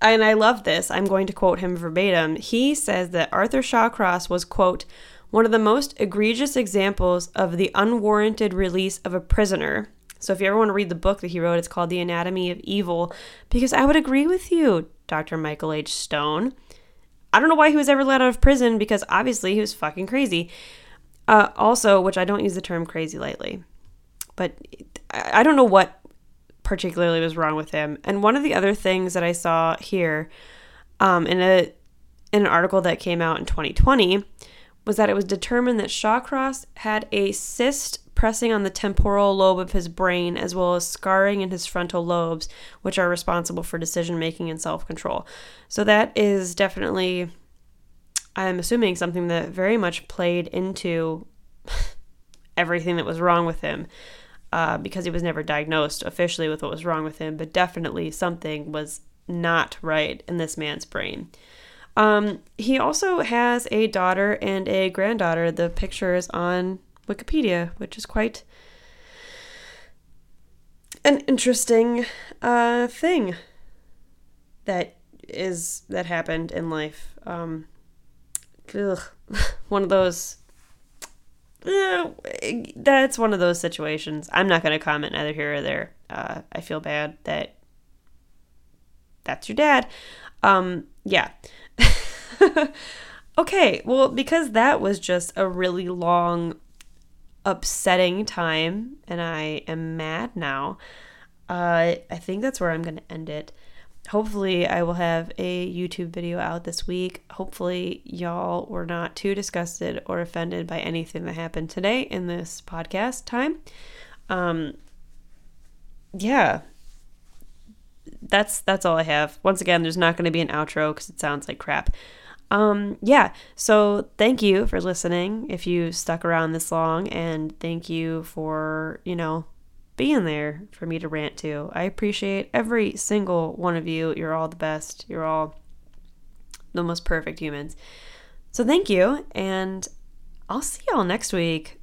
and I love this, I'm going to quote him verbatim. He says that Arthur Shawcross was, quote, one of the most egregious examples of the unwarranted release of a prisoner. So if you ever want to read the book that he wrote, it's called The Anatomy of Evil, because I would agree with you, Dr. Michael H. Stone. I don't know why he was ever let out of prison because obviously he was fucking crazy. Uh, also, which I don't use the term crazy lightly, but I don't know what particularly was wrong with him. And one of the other things that I saw here um, in a in an article that came out in 2020 was that it was determined that Shawcross had a cyst pressing on the temporal lobe of his brain as well as scarring in his frontal lobes, which are responsible for decision making and self control. So that is definitely I'm assuming something that very much played into everything that was wrong with him uh, because he was never diagnosed officially with what was wrong with him, but definitely something was not right in this man's brain. Um, he also has a daughter and a granddaughter. The picture is on Wikipedia, which is quite an interesting uh, thing that is that happened in life. Um, ugh, one of those. Uh, that's one of those situations. I'm not going to comment either here or there. Uh, I feel bad that that's your dad. Um, yeah. okay, well, because that was just a really long, upsetting time, and I am mad now, uh, I think that's where I'm going to end it hopefully I will have a YouTube video out this week. Hopefully y'all were not too disgusted or offended by anything that happened today in this podcast time. Um yeah. That's that's all I have. Once again, there's not going to be an outro cuz it sounds like crap. Um yeah, so thank you for listening if you stuck around this long and thank you for, you know, being there for me to rant to. I appreciate every single one of you. You're all the best. You're all the most perfect humans. So thank you, and I'll see y'all next week.